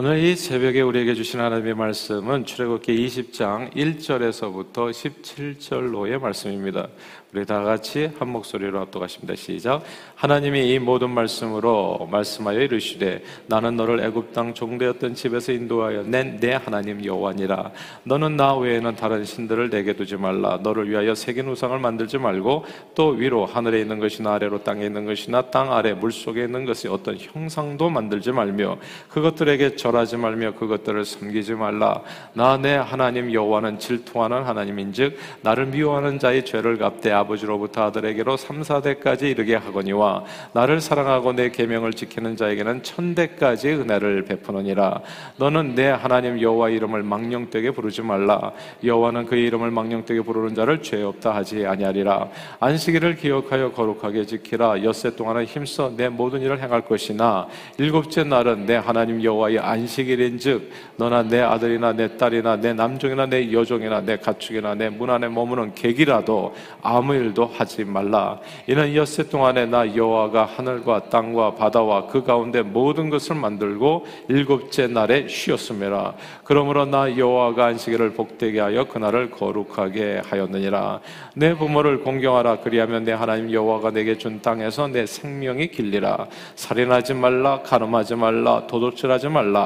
오늘 이 새벽에 우리에게 주신 하나님의 말씀은 출애굽기 20장 1절에서부터 17절로의 말씀입니다. 우리 다 같이 한 목소리로 합독하십니다. 시작. 하나님이 이 모든 말씀으로 말씀하여 이르시되 나는 너를 애굽 땅 종되었던 집에서 인도하여 낸 내 하나님 여호와니라. 너는 나 외에는 다른 신들을 내게 두지 말라. 너를 위하여 새긴 우상을 만들지 말고 또 위로 하늘에 있는 것이나 아래로 땅에 있는 것이나 땅 아래 물 속에 있는 것이 어떤 형상도 만들지 말며 그것들에게 절하지 말며 그것들을 섬기지 말라. 나 내 하나님 여호와는 질투하는 하나님인즉 나를 미워하는 자의 죄를 갚되 아버지로부터 아들에게로 3, 4대까지 이르게 하거니와 나를 사랑하고 내 계명을 지키는 자에게는 천대까지 은혜를 베푸느니라. 너는 내 하나님 여호와 이름을 망령되게 부르지 말라. 여호와는 그의 이름을 망령되게 부르는 자를 죄 없다 하지 아니하리라. 안식일을 기억하여 거룩하게 지키라. 엿새 동안은 힘써 내 모든 일을 행할 것이나 일곱째 날은 내 하나님 여호와의 안식일인즉 너나 내 아들이나 내 딸이나 내 남종이나 내 여종이나 내 가축이나 내 문 안에 머무는 객이라도 아무 일도 하지 말라. 이는 엿새 동안에 나 여호와가 하늘과 땅과 바다와 그 가운데 모든 것을 만들고 일곱째 날에 쉬었음이라. 그러므로 나 여호와가 안식일을 복되게 하여 그날을 거룩하게 하였느니라. 내 부모를 공경하라. 그리하면 내 하나님 여호와가 내게 준 땅에서 내 생명이 길리라. 살인하지 말라. 가늠하지 말라. 도둑질하지 말라.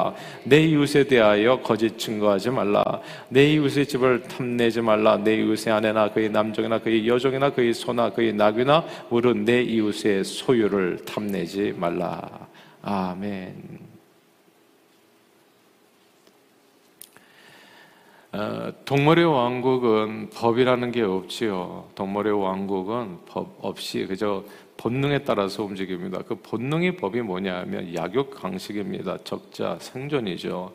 내 이웃에 대하여 거짓 증거하지 말라. 내 이웃의 집을 탐내지 말라. 내 이웃의 아내나 그의 남종이나 그의 여종 종이나 그의 소나 그의 나귀나 물은 내 이웃의 소유를 탐내지 말라. 아멘. 어, 동물의 왕국은 법이라는 게 없지요. 동물의 왕국은 법 없이 그저 본능에 따라서 움직입니다. 그 본능의 법이 뭐냐면 약육 강식입니다. 적자 생존이죠.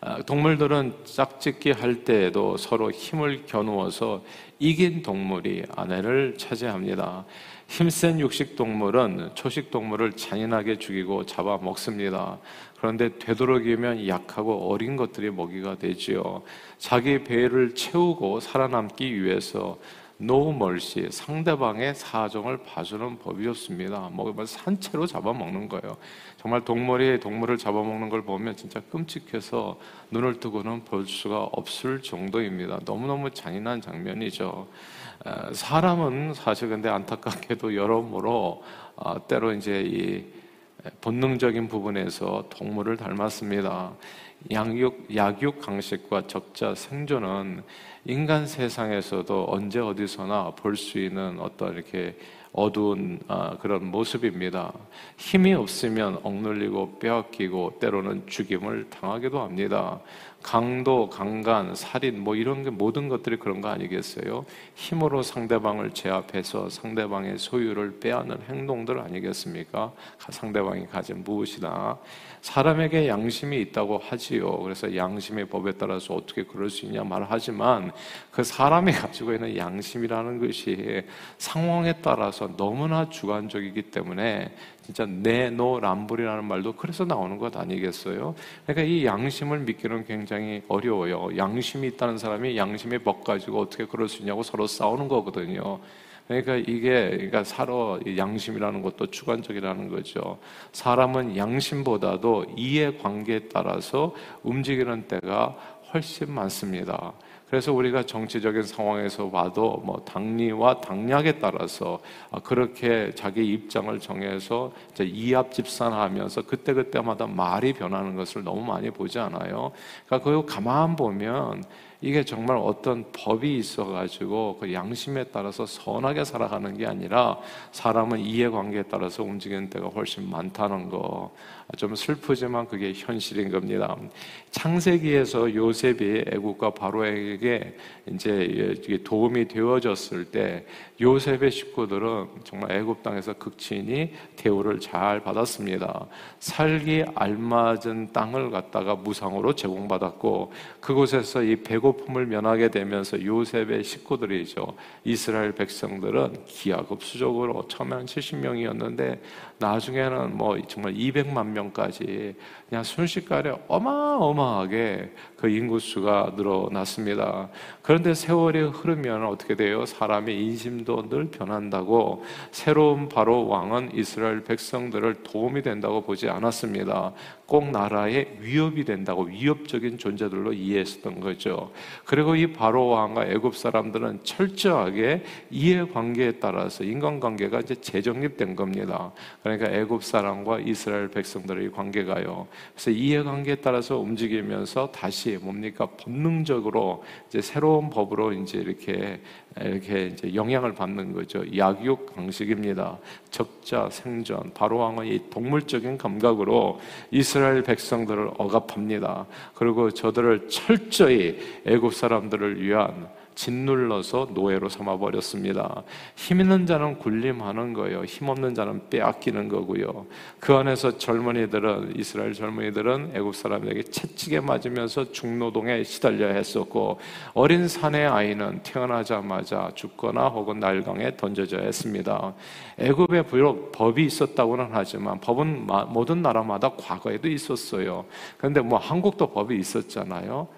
아, 동물들은 짝짓기 할 때에도 서로 힘을 겨누어서 이긴 동물이 아내를 차지합니다. 힘센 육식 동물은 초식 동물을 잔인하게 죽이고 잡아 먹습니다. 그런데 되도록이면 약하고 어린 것들이 먹이가 되지요. 자기 배를 채우고 살아남기 위해서 노멀시 상대방의 사정을 봐주는 법이었습니다. 먹으면 산채로 잡아먹는 거예요. 정말 동물이 동물을 잡아먹는 걸 보면 진짜 끔찍해서 눈을 뜨고는 볼 수가 없을 정도입니다. 너무너무 잔인한 장면이죠. 사람은 사실 근데 안타깝게도 여러모로 어, 때로 이제 이 본능적인 부분에서 동물을 닮았습니다. 양육, 약육 강식과 적자 생존은 인간 세상에서도 언제 어디서나 볼 수 있는 어떤 이렇게 어두운 아, 그런 모습입니다. 힘이 없으면 억눌리고 빼앗기고 때로는 죽임을 당하기도 합니다. 강도, 강간, 살인 뭐 이런 게 모든 것들이 그런 거 아니겠어요? 힘으로 상대방을 제압해서 상대방의 소유를 빼앗는 행동들 아니겠습니까? 상대방이 가진 무엇이나 사람에게 양심이 있다고 하지요. 그래서 양심의 법에 따라서 어떻게 그럴 수 있냐 말을 하지만 그 사람이 가지고 있는 양심이라는 것이 상황에 따라서 너무나 주관적이기 때문에 진짜 내노람불이라는 말도 그래서 나오는 것 아니겠어요? 그러니까 이 양심을 믿기는 굉장히 어려워요. 양심이 있다는 사람이 양심의 법 가지고 어떻게 그럴 수 있냐고 서로 싸우는 거거든요. 그러니까 이게 그러니까 서로 양심이라는 것도 주관적이라는 거죠. 사람은 양심보다도 이해 관계에 따라서 움직이는 때가 훨씬 많습니다. 그래서 우리가 정치적인 상황에서 봐도 뭐 당리와 당략에 따라서 그렇게 자기 입장을 정해서 이합 집산하면서 그때 그때마다 말이 변하는 것을 너무 많이 보지 않아요. 그러니까 그거 가만 보면 이게 정말 어떤 법이 있어가지고 그 양심에 따라서 선하게 살아가는 게 아니라 사람은 이해관계에 따라서 움직이는 때가 훨씬 많다는 거. 좀 슬프지만 그게 현실인 겁니다. 창세기에서 요셉이 애국과 바로에게 이제 도움이 되어졌을 때 요셉의 식구들은 정말 애굽 땅에서 극진히 대우를 잘 받았습니다. 살기 알맞은 땅을 갖다가 무상으로 제공받았고 그곳에서 이 배고 픔을 면하게 되면서 요셉의 식구들이죠. 이스라엘 백성들은 기하급수적으로 처음에 한 70명이었는데 나중에는 뭐 정말 200만 명까지 그냥 순식간에 어마어마하게 그 인구수가 늘어났습니다. 그런데 세월이 흐르면 어떻게 돼요? 사람의 인심도 늘 변한다고 새로운 바로 왕은 이스라엘 백성들을 도움이 된다고 보지 않았습니다. 꼭 나라의 위협이 된다고 위협적인 존재들로 이해했었던 거죠. 그리고 이 바로 왕과 애굽 사람들은 철저하게 이해 관계에 따라서 인간 관계가 이제 재정립된 겁니다. 그러니까 애굽 사람과 이스라엘 백성들의 관계가요. 그래서 이해 관계에 따라서 움직이면서 다시 뭡니까 본능적으로 이제 새로운 법으로 이제 이렇게 이렇게 이제 영향을 받는 거죠. 약육 강식입니다. 적자 생존 바로 왕은 이 동물적인 감각으로 이스라엘 백성들을 억압합니다. 그리고 저들을 철저히 애굽 사람들을 위한 짓눌러서 노예로 삼아 버렸습니다. 힘 있는 자는 군림하는 거예요. 힘 없는 자는 빼앗기는 거고요. 그 안에서 젊은이들은 이스라엘 젊은이들은 애굽 사람에게 채찍에 맞으면서 중노동에 시달려 했었고 어린 사내 아이는 태어나자마자 죽거나 혹은 날강에 던져져야 했습니다. 애굽에 비록 법이 있었다고는 하지만 법은 모든 나라마다 과거에도 있었어요. 그런데 뭐 한국도 법이 있었잖아요.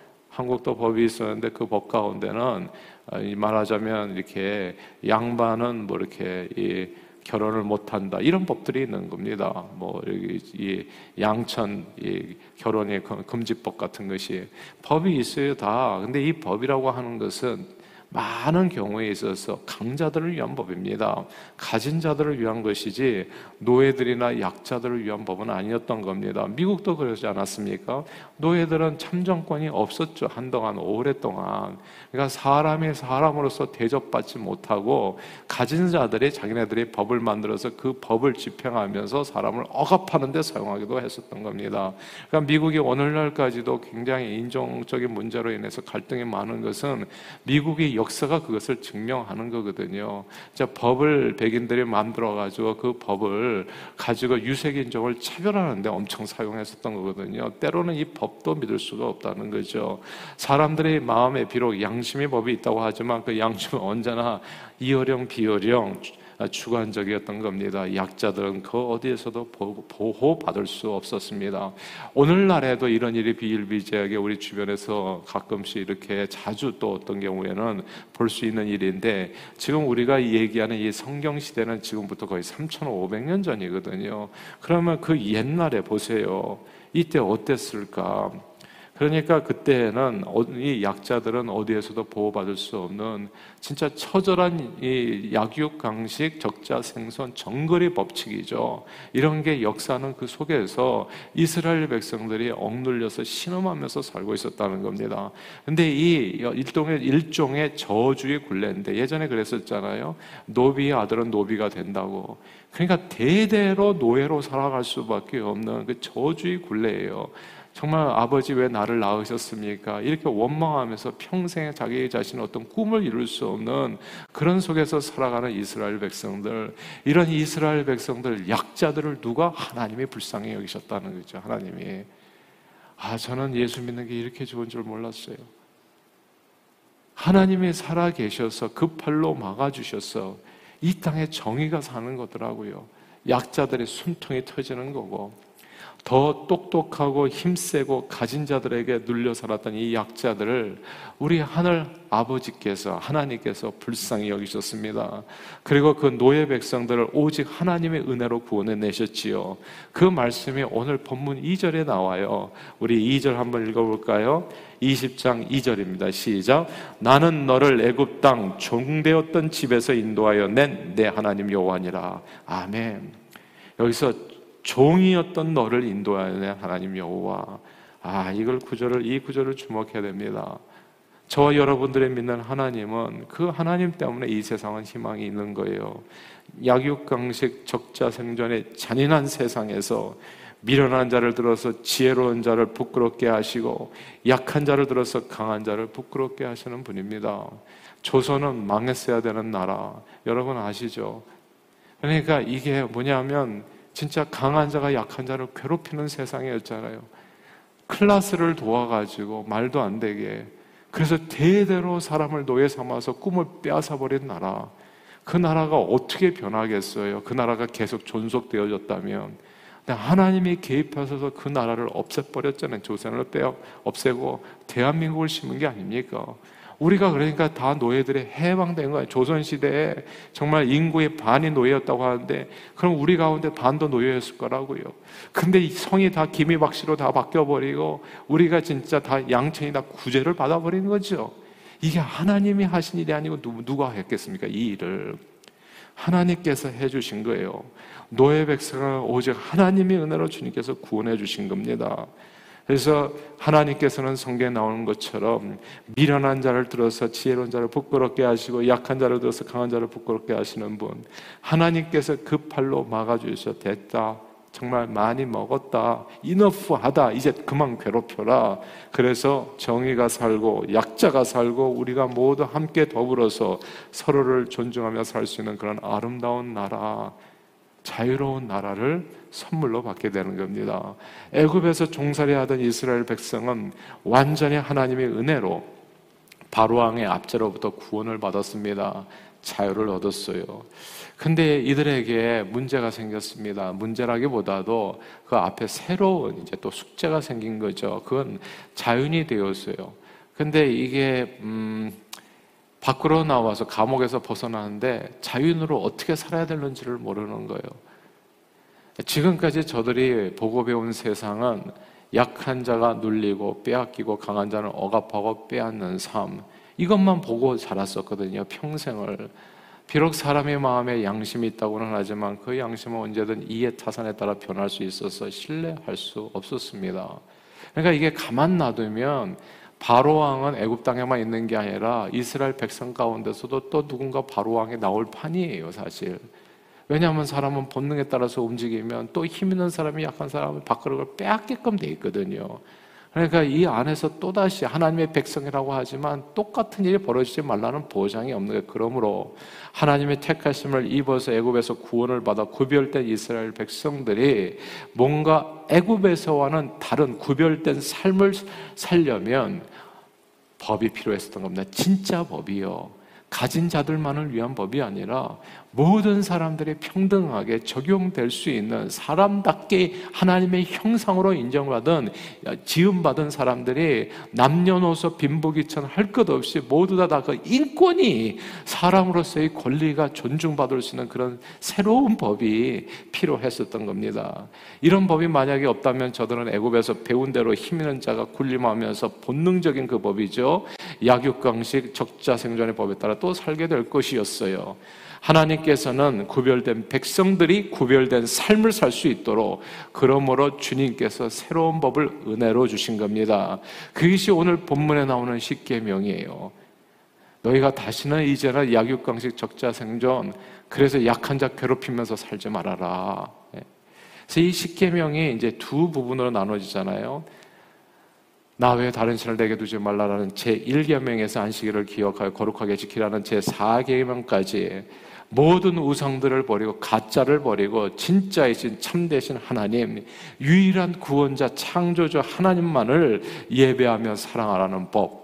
한국도 법이 있었는데 그 법 가운데는 어, 말하자면 이렇게 양반은 뭐 이렇게 이 결혼을 못 한다 이런 법들이 있는 겁니다. 뭐 여기 이 양천 이 결혼의 금지법 같은 것이 법이 있어요 다. 근데 이 법이라고 하는 것은 많은 경우에 있어서 강자들을 위한 법입니다. 가진 자들을 위한 것이지 노예들이나 약자들을 위한 법은 아니었던 겁니다. 미국도 그러지 않았습니까? 노예들은 참정권이 없었죠. 한동안 오랫동안. 그러니까 사람이 사람으로서 대접받지 못하고 가진 자들이 자기네들이 법을 만들어서 그 법을 집행하면서 사람을 억압하는 데 사용하기도 했었던 겁니다. 그러니까 미국이 오늘날까지도 굉장히 인종적인 문제로 인해서 갈등이 많은 것은 미국이 역사가 그것을 증명하는 거거든요. 자, 법을 백인들이 만들어 가지고 그 법을 가지고 유색인종을 차별하는데 엄청 사용했었던 거거든요. 때로는 이 법도 믿을 수가 없다는 거죠. 사람들의 마음에 비록 양심의 법이 있다고 하지만 그 양심은 언제나 이어령 비어령 주관적이었던 겁니다. 약자들은 그 어디에서도 보호받을 수 없었습니다. 오늘날에도 이런 일이 비일비재하게 우리 주변에서 가끔씩 이렇게 자주 또 어떤 경우에는 볼 수 있는 일인데 지금 우리가 얘기하는 이 성경 시대는 지금부터 거의 3,500년 전이거든요. 그러면 그 옛날에 보세요. 이때 어땠을까? 그러니까 그때는 어, 이 약자들은 어디에서도 보호받을 수 없는 진짜 처절한 이 약육 강식 적자 생선 정거리 법칙이죠. 이런 게 역사는 그 속에서 이스라엘 백성들이 억눌려서 신음하면서 살고 있었다는 겁니다. 근데 이 일종의 일종의 저주의 굴레인데 예전에 그랬었잖아요. 노비의 아들은 노비가 된다고. 그러니까 대대로 노예로 살아갈 수밖에 없는 그 저주의 굴레예요. 정말 아버지 왜 나를 낳으셨습니까? 이렇게 원망하면서 평생 자기 자신의 어떤 꿈을 이룰 수 없는 그런 속에서 살아가는 이스라엘 백성들, 이런 이스라엘 백성들, 약자들을 누가 하나님이 불쌍히 여기셨다는 거죠. 하나님이. 아, 저는 예수 믿는 게 이렇게 좋은 줄 몰랐어요. 하나님이 살아 계셔서 그 팔로 막아주셔서 이 땅에 정의가 사는 거더라고요. 약자들의 숨통이 터지는 거고, 더 똑똑하고 힘세고 가진 자들에게 눌려 살았던 이 약자들을 우리 하늘 아버지께서 하나님께서 불쌍히 여기셨습니다. 그리고 그 노예 백성들을 오직 하나님의 은혜로 구원해 내셨지요. 그 말씀이 오늘 본문 2절에 나와요. 우리 2절 한번 읽어 볼까요? 20장 2절입니다. 시작. 나는 너를 애굽 땅 종되었던 집에서 인도하여 낸 내 하나님 여호와니라. 아멘. 여기서 종이었던 너를 인도하는 하나님 여호와. 아, 이걸 구절을 이 구절을 주목해야 됩니다. 저와 여러분들의 믿는 하나님은 그 하나님 때문에 이 세상은 희망이 있는 거예요. 약육강식 적자 생존의 잔인한 세상에서 미련한 자를 들어서 지혜로운 자를 부끄럽게 하시고 약한 자를 들어서 강한 자를 부끄럽게 하시는 분입니다. 조선은 망했어야 되는 나라. 여러분 아시죠? 그러니까 이게 뭐냐면 진짜 강한 자가 약한 자를 괴롭히는 세상이었잖아요. 클라스를 도와가지고 말도 안 되게. 그래서 대대로 사람을 노예 삼아서 꿈을 빼앗아 버린 나라. 그 나라가 어떻게 변하겠어요? 그 나라가 계속 존속되어졌다면. 하나님이 개입하셔서 그 나라를 없애버렸잖아요. 조선을 빼 없애고 대한민국을 심은 게 아닙니까? 우리가 그러니까 다 노예들의 해방된 거예요. 조선시대에 정말 인구의 반이 노예였다고 하는데, 그럼 우리 가운데 반도 노예였을 거라고요. 근데 성이 다 기미박씨로 다 바뀌어버리고, 우리가 진짜 다 양천이 다 구제를 받아버리는 거죠. 이게 하나님이 하신 일이 아니고 누가 했겠습니까? 이 일을. 하나님께서 해주신 거예요. 노예 백성을 오직 하나님의 은혜로 주님께서 구원해 주신 겁니다. 그래서 하나님께서는 성경에 나오는 것처럼 미련한 자를 들어서 지혜로운 자를 부끄럽게 하시고 약한 자를 들어서 강한 자를 부끄럽게 하시는 분 하나님께서 그 팔로 막아주셔 됐다. 정말 많이 먹었다. 이너프하다. 이제 그만 괴롭혀라. 그래서 정의가 살고 약자가 살고 우리가 모두 함께 더불어서 서로를 존중하며 살 수 있는 그런 아름다운 나라 자유로운 나라를 선물로 받게 되는 겁니다. 애굽에서 종살이 하던 이스라엘 백성은 완전히 하나님의 은혜로 바로 왕의 압제로부터 구원을 받았습니다. 자유를 얻었어요. 근데 이들에게 문제가 생겼습니다. 문제라기보다도 그 앞에 새로운 이제 또 숙제가 생긴 거죠. 그건 자윤이 되었어요. 근데 이게 음 밖으로 나와서 감옥에서 벗어나는데 자윤으로 어떻게 살아야 되는지를 모르는 거예요. 지금까지 저들이 보고 배운 세상은 약한 자가 눌리고 빼앗기고 강한 자는 억압하고 빼앗는 삶 이것만 보고 자랐었거든요 평생을 비록 사람의 마음에 양심이 있다고는 하지만 그 양심은 언제든 이해 타산에 따라 변할 수 있어서 신뢰할 수 없었습니다 그러니까 이게 가만 놔두면 바로 왕은 애굽 땅에만 있는 게 아니라 이스라엘 백성 가운데서도 또 누군가 바로 왕이 나올 판이에요 사실 왜냐하면 사람은 본능에 따라서 움직이면 또 힘 있는 사람이 약한 사람을 밥그릇을 빼앗게끔 돼 있거든요. 그러니까 이 안에서 또다시 하나님의 백성이라고 하지만 똑같은 일이 벌어지지 말라는 보장이 없는 거예요. 그러므로 하나님의 택하심을 입어서 애굽에서 구원을 받아 구별된 이스라엘 백성들이 뭔가 애굽에서와는 다른 구별된 삶을 살려면 법이 필요했었던 겁니다. 진짜 법이요. 가진 자들만을 위한 법이 아니라 모든 사람들이 평등하게 적용될 수 있는 사람답게 하나님의 형상으로 인정받은 지음받은 사람들이 남녀노소 빈부귀천 할 것 없이 모두 다그 인권이 사람으로서의 권리가 존중받을 수 있는 그런 새로운 법이 필요했었던 겁니다. 이런 법이 만약에 없다면 저들은 애굽에서 배운 대로 힘 있는 자가 군림하면서 본능적인 그 법이죠. 약육강식 적자생존의 법에 따라 또 살게 될 것이었어요. 하나님께서는 구별된 백성들이 구별된 삶을 살 수 있도록 그러므로 주님께서 새로운 법을 은혜로 주신 겁니다. 그것이 오늘 본문에 나오는 십계명이에요. 너희가 다시는 이제는 약육강식 적자 생존 그래서 약한 자 괴롭히면서 살지 말아라. 예. 그래서 이 십계명이 이제 두 부분으로 나눠지잖아요. 나 외에 다른 신을 내게 두지 말라라는 제1계명에서 안식일을 기억하여 거룩하게 지키라는 제4계명까지 모든 우상들을 버리고 가짜를 버리고 진짜이신 참되신 하나님 유일한 구원자 창조주 하나님만을 예배하며 사랑하라는 법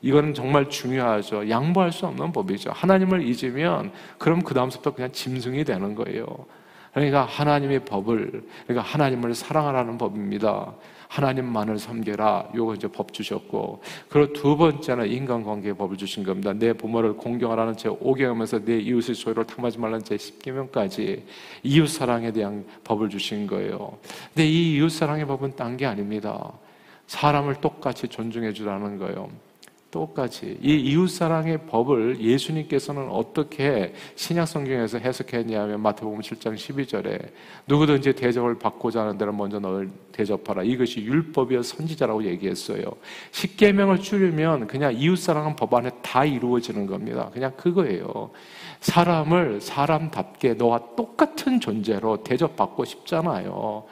이거는 정말 중요하죠. 양보할 수 없는 법이죠. 하나님을 잊으면 그럼 그 다음부터 그냥 짐승이 되는 거예요. 그러니까 하나님의 법을 그러니까 하나님을 사랑하라는 법입니다. 하나님만을 섬겨라. 요거 이제 법 주셨고. 그리고 두 번째는 인간관계의 법을 주신 겁니다. 내 부모를 공경하라는 제 5경하면서 내 이웃의 소유를 탐하지 말라는 제 10계명까지 이웃 사랑에 대한 법을 주신 거예요. 근데 이 이웃 사랑의 법은 딴 게 아닙니다. 사람을 똑같이 존중해 주라는 거예요. 똑같이 이 이웃 사랑의 법을 예수님께서는 어떻게 신약 성경에서 해석했냐면 마태복음 7장 12절에 누구든지 대접을 받고자 하는 데는 먼저 너를 대접하라. 이것이 율법이여 선지자라고 얘기했어요. 십계명을 줄이면 그냥 이웃 사랑은 법 안에 다 이루어지는 겁니다. 그냥 그거예요. 사람을 사람답게 너와 똑같은 존재로 대접받고 싶잖아요.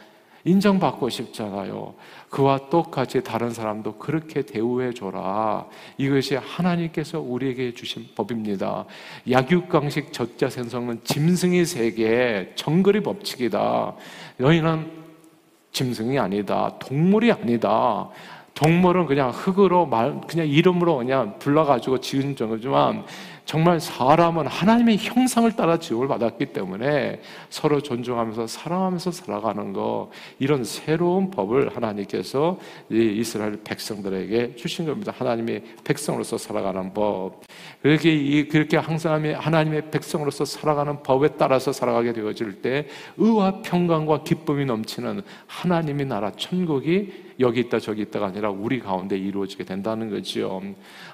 인정받고 싶잖아요. 그와 똑같이 다른 사람도 그렇게 대우해 줘라. 이것이 하나님께서 우리에게 주신 법입니다. 약육강식 적자생성은 짐승의 세계 정글의 법칙이다. 너희는 짐승이 아니다. 동물이 아니다. 동물은 그냥 흙으로 말 그냥 이름으로 그냥 불러가지고 지은 정도지만 정말 사람은 하나님의 형상을 따라 지음을 받았기 때문에 서로 존중하면서 사랑하면서 살아가는 거 이런 새로운 법을 하나님께서 이 이스라엘 백성들에게 주신 겁니다. 하나님의 백성으로서 살아가는 법. 그렇게 그렇게 항상 하나님의 백성으로서 살아가는 법에 따라서 살아가게 되어질 때 의와 평강과 기쁨이 넘치는 하나님의 나라 천국이 여기 있다 저기 있다가 아니라 우리 가운데 이루어지게 된다는 거지요.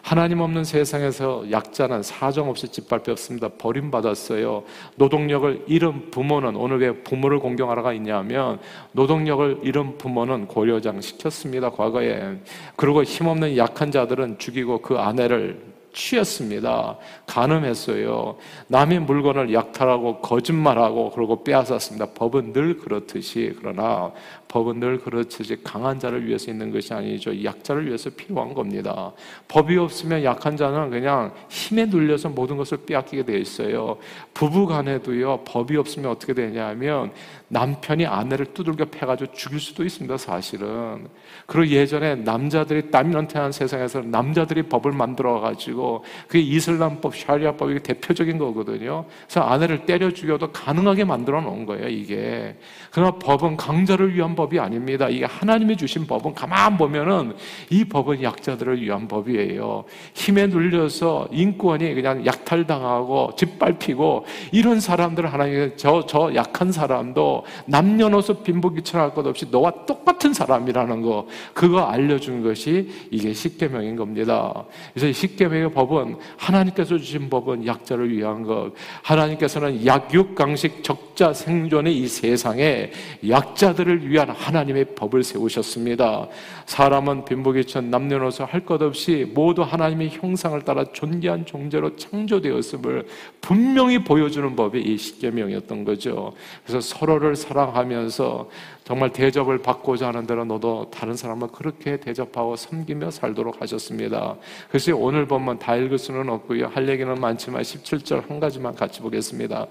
하나님 없는 세상에서 약자는 사정없이 짓밟혀 없습니다. 버림받았어요. 노동력을 잃은 부모는 오늘 왜 부모를 공경하러가 있냐면 노동력을 잃은 부모는 고려장 시켰습니다. 과거에. 그리고 힘없는 약한 자들은 죽이고 그 아내를 취했습니다. 가늠했어요. 남의 물건을 약탈하고 거짓말하고 그러고 빼앗았습니다. 법은 늘 그렇듯이 그러나 법은 늘 그렇듯이 강한 자를 위해서 있는 것이 아니죠. 약자를 위해서 필요한 겁니다. 법이 없으면 약한 자는 그냥 힘에 눌려서 모든 것을 빼앗기게 돼 있어요. 부부 간에도요. 법이 없으면 어떻게 되냐면 남편이 아내를 두들겨 패가지고 죽일 수도 있습니다. 사실은. 그리고 예전에 남자들이 땀런태한 세상에서 남자들이 법을 만들어 가지고 그게 이슬람법, 샤리아법이 대표적인 거거든요. 그래서 아내를 때려 죽여도 가능하게 만들어 놓은 거예요. 이게. 그러나 법은 강자를 위한 법이 아닙니다. 이게 하나님이 주신 법은 가만 보면은 이 법은 약자들을 위한 법이에요. 힘에 눌려서 인권이 그냥 약탈당하고 짓밟히고 이런 사람들을 하나님 저, 저 약한 사람도 남녀노소 빈부귀천할 것 없이 너와 똑같은 사람이라는 거 그거 알려준 것이 이게 십계명인 겁니다. 그래서 십계명의 법은 하나님께서 주신 법은 약자를 위한 것. 하나님께서는 약육 강식 적자 생존의 이 세상에 약자들을 위한 하나님의 법을 세우셨습니다. 사람은 빈부귀천 남녀노소 할 것 없이 모두 하나님의 형상을 따라 존귀한 존재로 창조되었음을 분명히 보여주는 법이 이 십계명이었던 거죠. 그래서 서로를 사랑하면서 정말 대접을 받고자 하는 대로 너도 다른 사람을 그렇게 대접하고 섬기며 살도록 하셨습니다. 그래서 오늘 보면 다 읽을 수는 없고요. 할 얘기는 많지만 17절 한 가지만 같이 보겠습니다.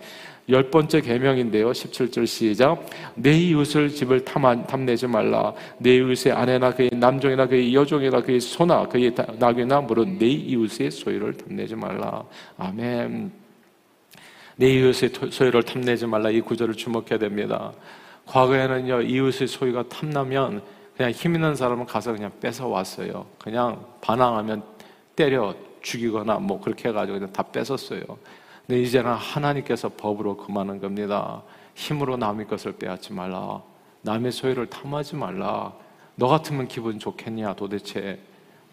열 번째 계명인데요. 17절 시작. 내 이웃을 집을 탐내지 말라. 내 이웃의 아내나 그의 남종이나 그의 여종이나 그의 소나 그의 낙이나 물은 내 이웃의 소유를 탐내지 말라. 아멘. 내 이웃의 소유를 탐내지 말라. 이 구절을 주목해야 됩니다. 과거에는요, 이웃의 소유가 탐나면 그냥 힘 있는 사람은 가서 그냥 뺏어 왔어요. 그냥 반항하면 때려 죽이거나 뭐 그렇게 해가지고 그냥 다 뺏었어요. 근데 이제는 하나님께서 법으로 금하는 겁니다. 힘으로 남의 것을 빼앗지 말라. 남의 소유를 탐하지 말라. 너 같으면 기분 좋겠냐, 도대체.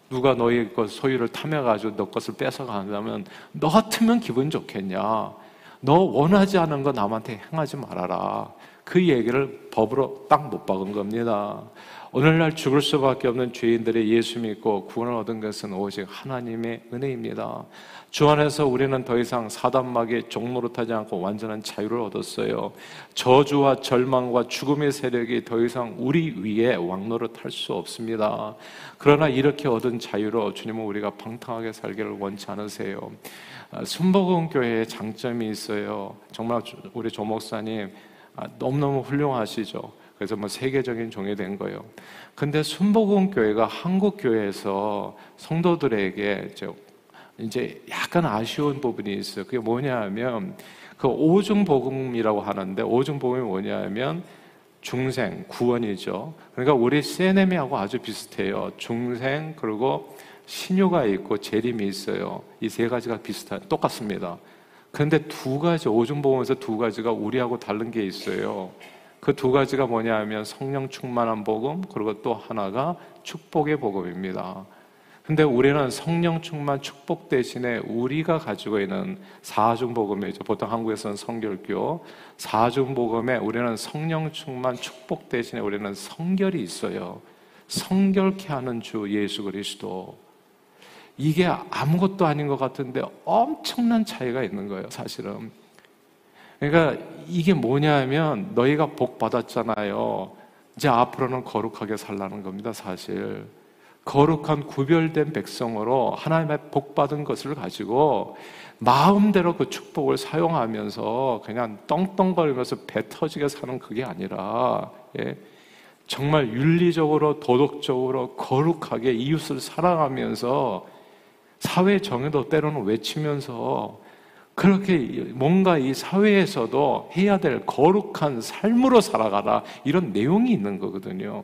누가 너의 것 소유를 탐해가지고 너 것을 뺏어간다면 너 같으면 기분 좋겠냐. 너 원하지 않은 거 남한테 행하지 말아라. 그 얘기를 법으로 딱 못 박은 겁니다. 오늘날 죽을 수밖에 없는 죄인들의 예수 믿고 구원을 얻은 것은 오직 하나님의 은혜입니다. 주 안에서 우리는 더 이상 사단막의 종노릇하지 않고 완전한 자유를 얻었어요. 저주와 절망과 죽음의 세력이 더 이상 우리 위에 왕노릇할 수 없습니다. 그러나 이렇게 얻은 자유로 주님은 우리가 방탕하게 살기를 원치 않으세요. 아, 순복음 교회에 장점이 있어요. 정말 우리 조 목사님 아, 너무너무 훌륭하시죠. 그래서 뭐 세계적인 종이 된 거예요. 근데 순복음 교회가 한국 교회에서 성도들에게 이제 약간 아쉬운 부분이 있어요. 그게 뭐냐하면 그 오중 복음이라고 하는데 오중 복음이 뭐냐하면 중생 구원이죠. 그러니까 우리 세네미하고 아주 비슷해요. 중생 그리고 신유가 있고 재림이 있어요. 이 세 가지가 비슷한 똑같습니다. 그런데 두 가지 오중복음에서 두 가지가 우리하고 다른 게 있어요. 그 두 가지가 뭐냐 하면 성령 충만한 복음 그리고 또 하나가 축복의 복음입니다. 근데 우리는 성령 충만 축복 대신에 우리가 가지고 있는 사중 복음이죠. 보통 한국에서는 성결교. 사중 복음에 우리는 성령 충만 축복 대신에 우리는 성결이 있어요. 성결케 하는 주 예수 그리스도. 이게 아무것도 아닌 것 같은데 엄청난 차이가 있는 거예요, 사실은. 그러니까 이게 뭐냐면 너희가 복 받았잖아요. 이제 앞으로는 거룩하게 살라는 겁니다, 사실. 거룩한 구별된 백성으로 하나님의 복 받은 것을 가지고 마음대로 그 축복을 사용하면서 그냥 떵떵거리면서 배 터지게 사는 그게 아니라 예, 정말 윤리적으로 도덕적으로 거룩하게 이웃을 사랑하면서 사회 정의도 때로는 외치면서 그렇게 뭔가 이 사회에서도 해야 될 거룩한 삶으로 살아가라 이런 내용이 있는 거거든요.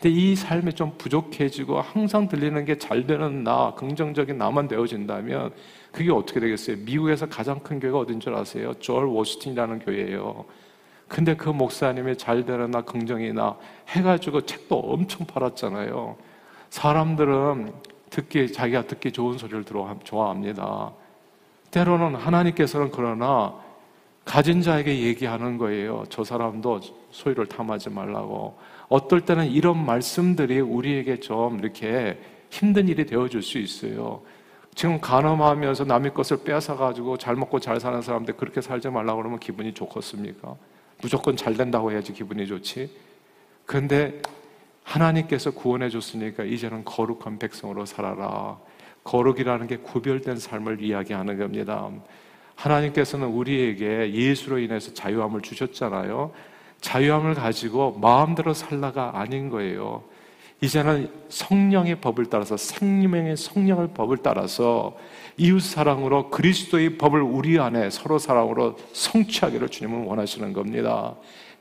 근데 이 삶이 좀 부족해지고 항상 들리는 게 잘 되는 나, 긍정적인 나만 되어진다면 그게 어떻게 되겠어요? 미국에서 가장 큰 교회가 어딘 줄 아세요? 조얼 워스틴이라는 교회예요. 근데 그 목사님이 잘 되는 나, 긍정이 나 해가지고 책도 엄청 팔았잖아요. 사람들은 듣기, 자기가 듣기 좋은 소리를 들어 좋아합니다. 때로는 하나님께서는 그러나 가진 자에게 얘기하는 거예요. 저 사람도 소유를 탐하지 말라고. 어떨 때는 이런 말씀들이 우리에게 좀 이렇게 힘든 일이 되어줄 수 있어요. 지금 가늠하면서 남의 것을 뺏어가지고 잘 먹고 잘 사는 사람들 그렇게 살지 말라고 그러면 기분이 좋겠습니까? 무조건 잘 된다고 해야지 기분이 좋지. 그런데 하나님께서 구원해 줬으니까 이제는 거룩한 백성으로 살아라. 거룩이라는 게 구별된 삶을 이야기하는 겁니다. 하나님께서는 우리에게 예수로 인해서 자유함을 주셨잖아요. 자유함을 가지고 마음대로 살라가 아닌 거예요. 이제는 성령의 법을 따라서 생명의 성령의 법을 따라서 이웃 사랑으로 그리스도의 법을 우리 안에 서로 사랑으로 성취하기를 주님은 원하시는 겁니다.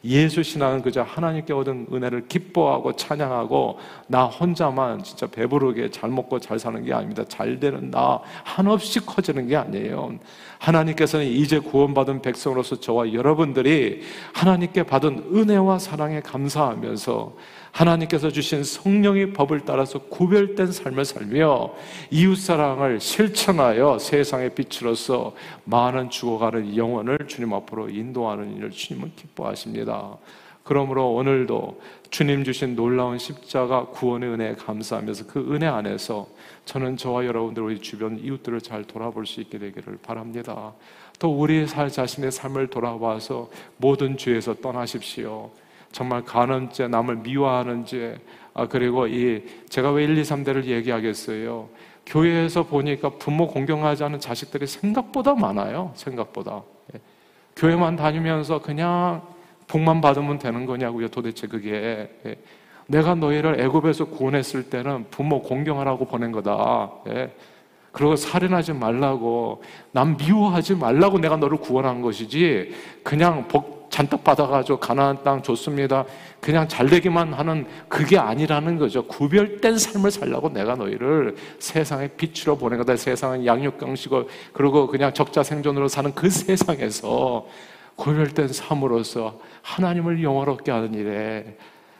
예수 신앙은 그저 하나님께 얻은 은혜를 기뻐하고 찬양하고 나 혼자만 진짜 배부르게 잘 먹고 잘 사는 게 아닙니다. 잘 되는 나 한없이 커지는 게 아니에요. 하나님께서는 이제 구원받은 백성으로서 저와 여러분들이 하나님께 받은 은혜와 사랑에 감사하면서 하나님께서 주신 성령의 법을 따라서 구별된 삶을 살며 이웃사랑을 실천하여 세상의 빛으로서 많은 죽어가는 영혼을 주님 앞으로 인도하는 일을 주님은 기뻐하십니다. 그러므로 오늘도 주님 주신 놀라운 십자가 구원의 은혜에 감사하면서 그 은혜 안에서 저는 저와 여러분들 우리 주변 이웃들을 잘 돌아볼 수 있게 되기를 바랍니다. 또 우리 살 자신의 삶을 돌아봐서 모든 죄에서 떠나십시오. 정말 가는 죄, 남을 미워하는 죄, 아, 그리고 이, 제가 왜 1, 2, 3대를 얘기하겠어요? 교회에서 보니까 부모 공경하지 않은 자식들이 생각보다 많아요. 생각보다. 예. 교회만 다니면서 그냥 복만 받으면 되는 거냐고요. 도대체 그게. 예. 내가 너희를 애굽에서 구원했을 때는 부모 공경하라고 보낸 거다. 예. 그리고 살인하지 말라고 남 미워하지 말라고 내가 너를 구원한 것이지 그냥 복 잔뜩 받아가지고 가나안 땅 줬습니다. 그냥 잘 되기만 하는 그게 아니라는 거죠. 구별된 삶을 살라고 내가 너희를 세상의 빛으로 보낸 거다. 세상은 양육강식을 그리고 그냥 적자 생존으로 사는 그 세상에서 구별된 삶으로서 하나님을 영화롭게 하는 일에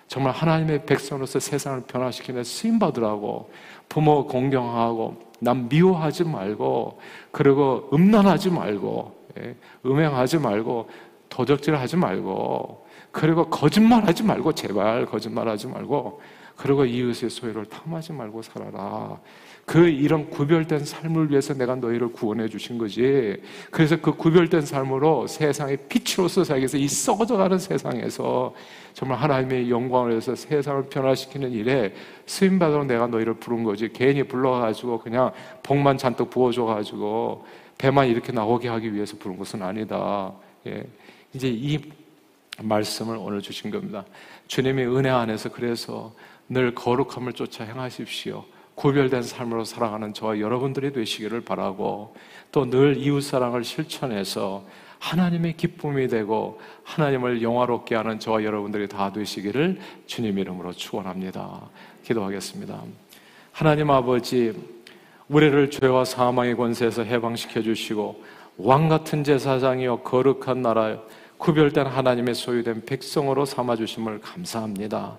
정말 하나님의 백성으로서 세상을 변화시키는 쓰임 받으라고 부모 공경하고 남 미워하지 말고 그리고 음란하지 말고 예, 음행하지 말고 도적질 하지 말고 그리고 거짓말 하지 말고 제발 거짓말 하지 말고 그리고 이웃의 소유를 탐하지 말고 살아라. 그 이런 구별된 삶을 위해서 내가 너희를 구원해 주신 거지. 그래서 그 구별된 삶으로 세상의 빛으로서 살기 위해서 이 썩어져가는 세상에서 정말 하나님의 영광을 위해서 세상을 변화시키는 일에 쓰임받으러 내가 너희를 부른 거지. 괜히 불러가지고 그냥 복만 잔뜩 부어줘가지고 배만 이렇게 나오게 하기 위해서 부른 것은 아니다. 예. 이제 이 말씀을 오늘 주신 겁니다. 주님의 은혜 안에서 그래서 늘 거룩함을 쫓아 행하십시오. 구별된 삶으로 살아가는 저와 여러분들이 되시기를 바라고 또 늘 이웃 사랑을 실천해서 하나님의 기쁨이 되고 하나님을 영화롭게 하는 저와 여러분들이 다 되시기를 주님 이름으로 축원합니다. 기도하겠습니다. 하나님 아버지 우리를 죄와 사망의 권세에서 해방시켜 주시고 왕 같은 제사장이요 거룩한 나라요 구별된 하나님의 소유된 백성으로 삼아 주심을 감사합니다.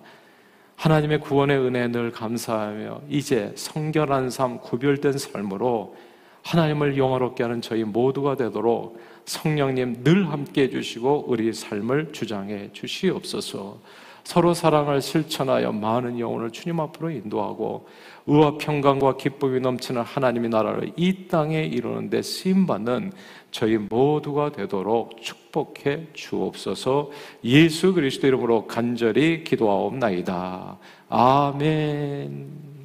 하나님의 구원의 은혜 늘 감사하며 이제 성결한 삶, 구별된 삶으로 하나님을 영화롭게 하는 저희 모두가 되도록 성령님 늘 함께 해주시고 우리 삶을 주장해 주시옵소서. 서로 사랑을 실천하여 많은 영혼을 주님 앞으로 인도하고 의와 평강과 기쁨이 넘치는 하나님의 나라를 이 땅에 이루는데 쓰임받는 저희 모두가 되도록 축복해 주옵소서 예수 그리스도 이름으로 간절히 기도하옵나이다. 아멘.